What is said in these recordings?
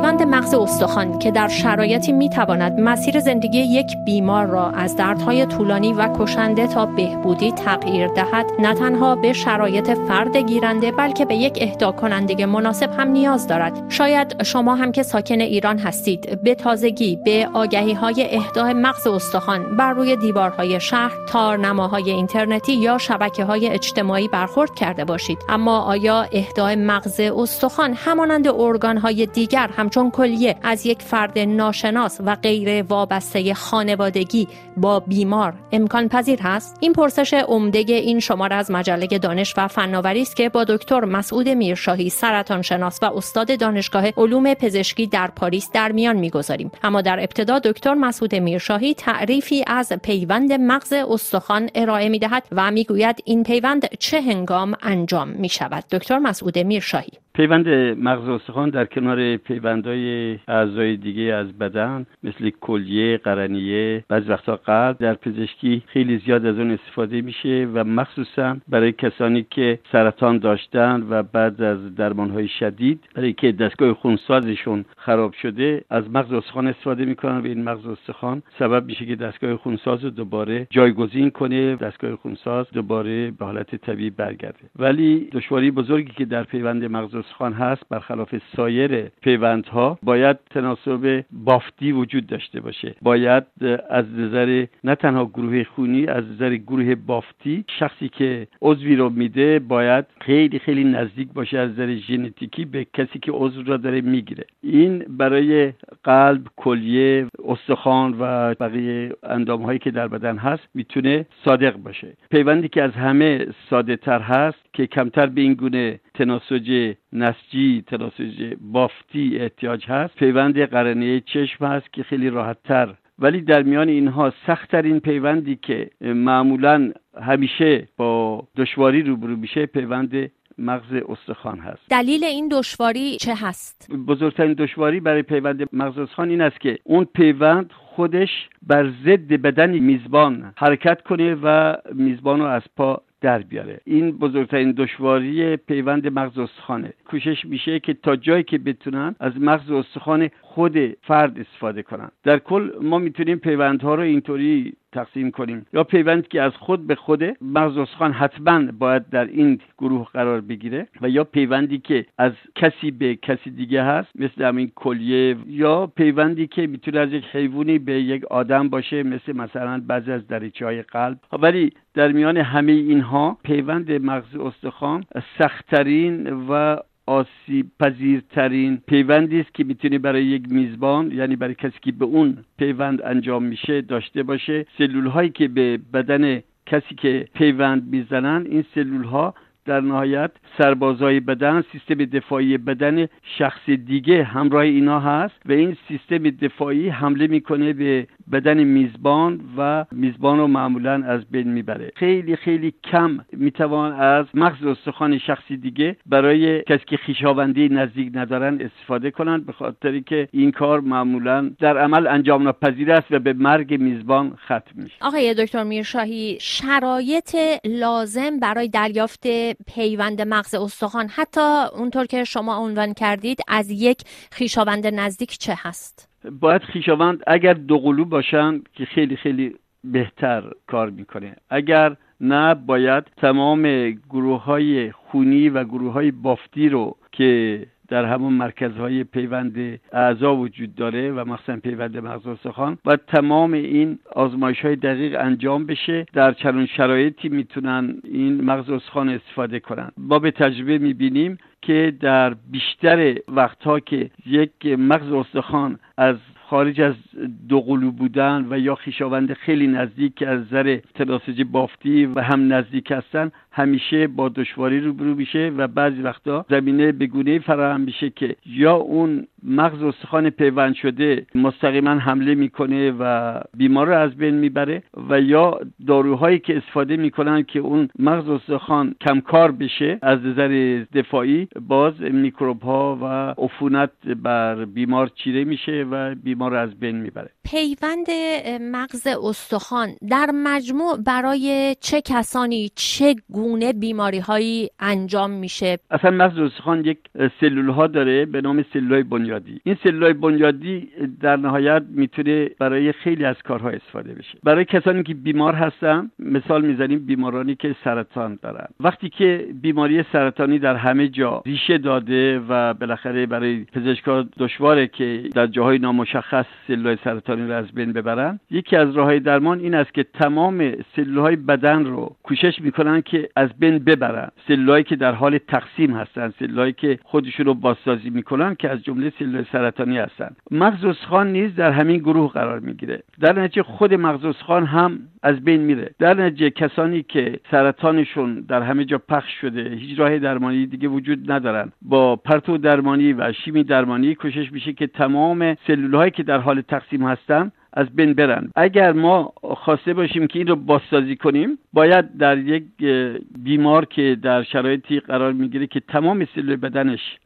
پیوند مغز استخوان که در شرایطی می تواند مسیر زندگی یک بیمار را از دردهای طولانی و کشنده تا بهبودی تغییر دهد نه تنها به شرایط فرد گیرنده بلکه به یک اهدا کننده مناسب هم نیاز دارد. شاید شما هم که ساکن ایران هستید به تازگی به آگهی های اهدای مغز استخوان بر روی دیوارهای شهر تارنماهای اینترنتی یا شبکه های اجتماعی برخورد کرده باشید. اما آیا اهدای مغز استخوان همانند ارگان های دیگر همچون کلیه از یک فرد ناشناس و غیر وابسته خانوادگی با بیمار امکان پذیر هست؟ این پرسش عمده این شماره از مجله دانش و فناوری است که با دکتر مسعود میرشاهی سرطان شناس و استاد دانشگاه علوم پزشکی در پاریس در میان می‌گذاریم. اما در ابتدا دکتر مسعود میرشاهی تعریفی از پیوند مغز استخوان ارائه می‌دهد و می‌گوید این پیوند چه هنگام انجام می شود دکتر مسعود میرشاهی. پیوند مغز استخوان در کنار پیوندهای اعضای دیگه از بدن مثل کلیه قرنیه بعض وقتا قلب در پزشکی خیلی زیاد از اون استفاده میشه و مخصوصا برای کسانی که سرطان داشتن و بعد از درمانهای شدید برای که دستگاه خونسازشون خراب شده از مغز استخوان استفاده می‌کنن و این مغز استخوان سبب میشه که دستگاه خونساز رو دوباره جایگزین کنه دستگاه خونساز دوباره به حالت طبیعی برگرده. ولی دشواری بزرگی که در پیوند مغز استخوان هست برخلاف سایر پیوندها باید تناسب بافتی وجود داشته باشه. باید از نظر نه تنها گروه خونی از نظر گروه بافتی شخصی که عضوی رو میده باید خیلی خیلی نزدیک باشه از نظر ژنتیکی به کسی که عضو را داره می‌گیره. این برای قلب کلیه استخوان و بقیه اندام هایی که در بدن هست می‌تونه صادق باشه. پیوندی که از همه ساده تر هست که کمتر به این گونه تناسج نسجی تناسج بافتی احتیاج هست. پیوند قرنیه چشم هست که خیلی راحتتر. ولی در میان اینها سختترین پیوندی که معمولا همیشه با دشواری روبرو میشه پیوند مغز استخوان هست. دلیل این دشواری چه هست؟ بزرگترین دشواری برای پیوند مغز استخوان این است که اون پیوند خودش بر ضد بدن میزبان حرکت کنه و میزبان رو از پا در بیاره. این بزرگترین دشواری پیوند مغز استخوانه. کوشش میشه که تا جایی که بتونن از مغز استخوان خود فرد استفاده کنن. در کل ما می‌تونیم پیوندها رو اینطوری تقسیم کنیم. یا پیوند که از خود به خوده مغز استخوان حتما باید در این گروه قرار بگیره و یا پیوندی که از کسی به کسی دیگه هست مثل همین کلیه یا پیوندی که می‌تونه از یک حیوانی به یک آدم باشه مثل مثلا بعضی از دریچه های قلب. ولی در میان همه اینها پیوند مغز استخوان سختترین و آسیب پذیرترین پیوندی است که می‌تونه برای یک میزبان یعنی برای کسی که به اون پیوند انجام میشه داشته باشه. سلول هایی که به بدن کسی که پیوند می‌زنن این سلول ها در نهایت سربازای بدن سیستم دفاعی بدن شخص دیگه همراه اینا هست و این سیستم دفاعی حمله می‌کنه به بدن میزبان و میزبان رو معمولا از بین می‌بره. خیلی خیلی کم می‌توان از مغز استخوان شخصی دیگه برای کسی که خویشاوندی نزدیک ندارن استفاده کنند به خاطری که این کار معمولا در عمل انجام ناپذیر است و به مرگ میزبان ختم میشه. آقای دکتر میرشاهی شرایط لازم برای دریافت پیوند مغز استخوان. حتی اونطور که شما عنوان کردید از یک خویشاوند نزدیک چه هست؟ باید خیشاوند اگر دو قلو باشن که خیلی خیلی بهتر کار می‌کنه. اگر نه باید تمام گروه های خونی و گروه های بافتی رو که در همون مرکزهای پیوند اعضا وجود داره و مخصوصا پیوند مغز استخوان و تمام این آزمایش های دقیق انجام بشه. در چنون شرایطی می‌تونن این مغز استخوان استفاده کنن. ما به تجربه می‌بینیم که در بیشتر وقتها که یک مغز استخوان از خارج از دو قلو بودن و یا خیشاوند خیلی نزدیک از نظر تناسج بافتی و هم نزدیک هستن همیشه با دشواری روبرو میشه و بعضی وقتا زمینه به گونه فراهم میشه که یا اون مغز استخوان پیوند شده مستقیما حمله می‌کنه و بیمار رو از بین می‌بره و یا داروهایی که استفاده می‌کنن که اون مغز استخوان کمکار بشه از نظر دفاعی باز میکروب ها و عفونت بر بیمار چیره میشه و بیمار رو از بین می‌بره. پیوند مغز استخوان در مجموع برای چه کسانی چه گونه بیماری هایی انجام میشه؟ اصلا مغز استخوان یک سلول ها داره به نام سلول های بنیادی. این سلول های بنیادی در نهایت می‌تونه برای خیلی از کارها استفاده بشه. برای کسانی که بیمار هستن مثال می‌زنیم بیمارانی که سرطان دارن. وقتی که بیماری سرطانی در همه جا ریشه داده و بالاخره برای پزشکا دشواره که در جاهای نامشخص سلول سرطانی رو از بین ببرن یکی از راههای درمان این است که تمام سلول بدن رو کوشش می‌کنن که از بین ببرن. سلولهایی که در حال تقسیم هستن سلولهایی که خودشون رو بازسازی می‌کنن که از جمله سلول سرطانی هستن. مغز استخوان نیز در همین گروه قرار می‌گیره. در نتیجه خود مغز استخوان هم از بین میره. در نتیجه کسانی که سرطانشون در همه جا پخش شده هیچ راه درمانی دیگه وجود ندارن. با پرتو درمانی و شیمی درمانی کوشش میشه که تمام سلول هایی که در حال تقسیم هستن از بین برن. اگر ما خواسته باشیم که این رو بازسازی کنیم باید در یک بیمار که در شرایطی قرار می‌گیره که تمام سلول بدنش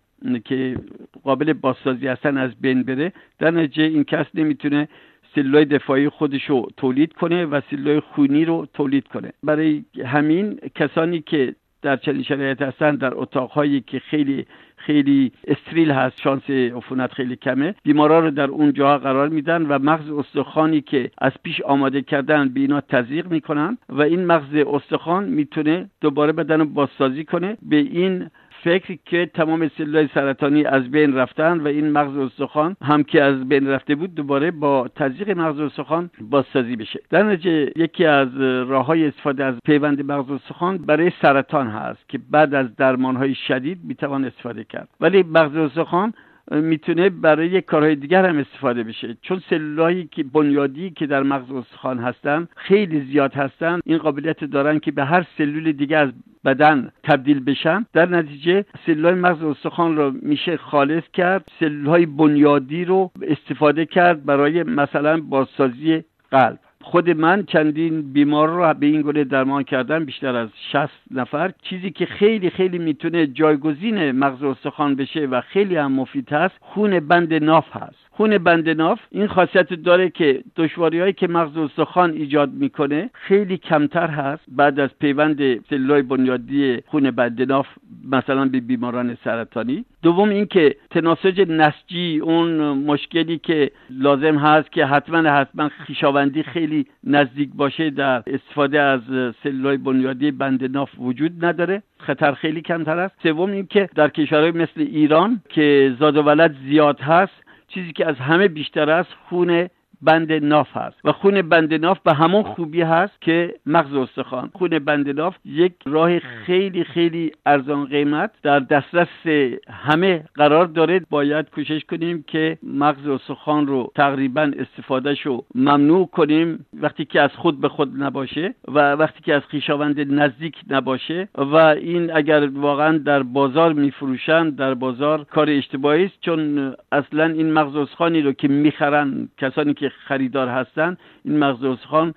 که قابل بازسازی هستن از بین بره. در نتیجه این کس نمی‌تونه سلولای دفاعی خودش رو تولید کنه و سلولای خونی رو تولید کنه. برای همین کسانی که در چنین شرایط هستن در اتاقهایی که خیلی خیلی استریل هست شانس عفونت خیلی کمه بیمارا رو در اون جاها قرار میدن و مغز استخوانی که از پیش آماده کردن به اینا تزریق می‌کنن و این مغز استخوان می‌تونه دوباره بدن رو بازسازی کنه. به این فکر که تمام سلولای سرطانی از بین رفتن و این مغز استخوان هم که از بین رفته بود دوباره با تزریق مغز استخوان بازسازی بشه. در نتیجه یکی از راه های استفاده از پیوند مغز استخوان برای سرطان هست که بعد از درمان های شدید می‌توان استفاده کرد. ولی مغز استخوان می‌تونه برای کارهای دیگر هم استفاده بشه. چون سلولایی که بنیادی که در مغز استخوان هستن خیلی زیاد هستن این قابلیت دارن که به هر سلول دیگه از بدن تبدیل بشن. در نتیجه سلولهای مغز استخوان رو میشه خالص کرد سلولهای بنیادی رو استفاده کرد برای مثلا بازسازی قلب. خود من چندین بیمار رو به این گونه درمان کردم بیشتر از 60 نفر. چیزی که خیلی خیلی می‌تونه جایگزین مغز استخوان بشه و خیلی هم مفید هست خون بند ناف هست. خون بند ناف این خاصیت داره که دشواری هایی که مغز استخوان ایجاد می‌کنه خیلی کمتر هست. بعد از پیوند سلولای بنیادی خون بند ناف مثلا به بیماران سرطانی. دوم اینکه تناسج نسجی اون مشکلی که لازم هست که حتما حتما خیشاوندی خیلی نزدیک باشه در استفاده از سلولای بنیادی بند ناف وجود نداره. خطر خیلی کمتر است. سوم اینکه در کشورهای مثل ایران که زاد و ولد زیاد هست چیزی که از همه بیشتر است خون بند ناف هست. و خون بند ناف به همون خوبی هست که مغز استخوان. خون بند ناف یک راه خیلی خیلی ارزان قیمت. در دسترس همه قرار داره باید کوشش کنیم که مغز استخوان رو تقریبا استفادهش رو ممنوع کنیم. وقتی که از خود به خود نباشه و وقتی که از خویشاوند نزدیک نباشه و این اگر واقعا در بازار میفروشن در بازار کار اشتباهی است. چون اصلا این مغز استخوانی رو که می‌خرن کسانی که خریدار هستن این مغز استخوان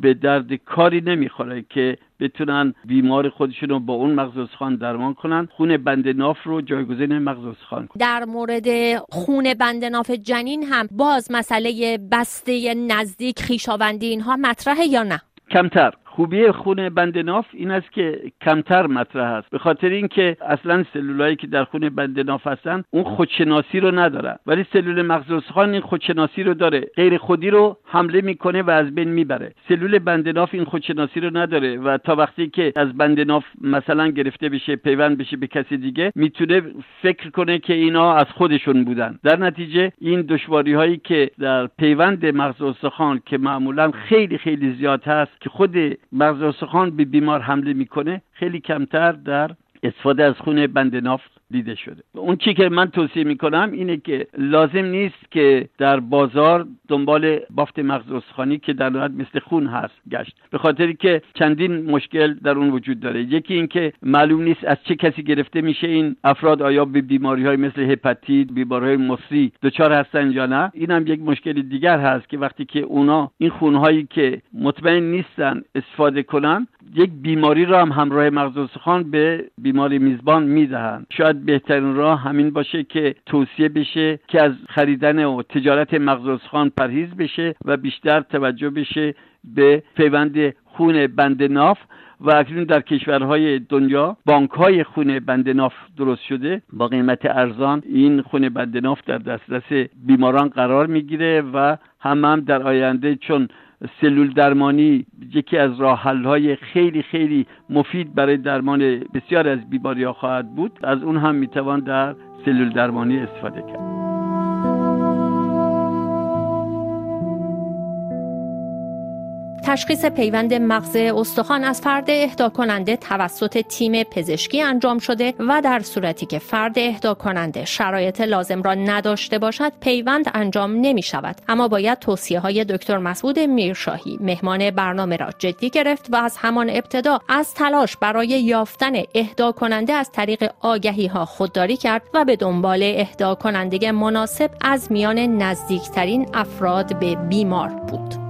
به درد کاری نمی‌خوره که بتونن بیمار خودشون رو با اون مغز استخوان درمان کنن. خون بند ناف رو جایگزین مغز استخوان در مورد خون بند ناف جنین هم باز مسئله بسته نزدیک خیشاوندی اینها مطرحه یا نه؟ کمتر. خوبی خون بند ناف این است که کمتر مطرح است. به خاطر اینکه اصلا سلولایی که در خون بند ناف هستن اون خودشناسی رو ندارن ولی سلول مغز استخوان این خودشناسی رو داره. غیر خودی رو حمله می‌کنه و از بین می‌بره. سلول بند ناف این خودشناسی رو نداره و تا وقتی که از بند ناف مثلا گرفته بشه پیوند بشه به کسی دیگه می‌تونه فکر کنه که اینا از خودشون بودن. در نتیجه این دشواری هایی که در پیوند مغز استخوان که معمولا خیلی خیلی زیاد هست که خود مغز استخوان به بیمار حمله می‌کنه خیلی کمتر در استفاده از خون بند نافت دیده شده. اون چی که من توصیه می‌کنم اینه که لازم نیست که در بازار دنبال بافت مغز استخوانی که در نهایت مثل خون هست گشت. به خاطری که چندین مشکل در اون وجود داره. یکی اینکه معلوم نیست از چه کسی گرفته میشه این افراد آیا به بیماری های مثل هپاتیت بیماری های مصری دچار هستن یا نه. این هم یک مشکل دیگر هست که وقتی که اونا این خونهایی که مطمئن نیستن استفاده کنن یک بیماری را هم همراه مغز استخوان به بیماری میزبان می‌دهند. شاید بهترین راه همین باشه که توصیه بشه که از خریدن و تجارت مغز استخوان پرهیز بشه و بیشتر توجه بشه به پیوند خون بند ناف و اکنون در کشورهای دنیا بانک های خون بند ناف درست شده. با قیمت ارزان این خون بند ناف در دسترس بیماران قرار می‌گیره و هم هم در آینده چون سلول درمانی یکی از راه های خیلی خیلی مفید برای درمان بسیار از بیماری ها خواهد بود. از اون هم می‌توان در سلول درمانی استفاده کرد. تشخیص پیوند مغز استخوان از فرد اهدا کننده توسط تیم پزشکی انجام شده و در صورتی که فرد اهدا کننده شرایط لازم را نداشته باشد پیوند انجام نمی شود. اما باید توصیه های دکتر مسعود میرشاهی مهمان برنامه را جدی گرفت و از همان ابتدا از تلاش برای یافتن اهدا کننده از طریق آگهی ها خودداری کرد و به دنبال اهدا کننده مناسب از میان نزدیکترین افراد به بیمار بود.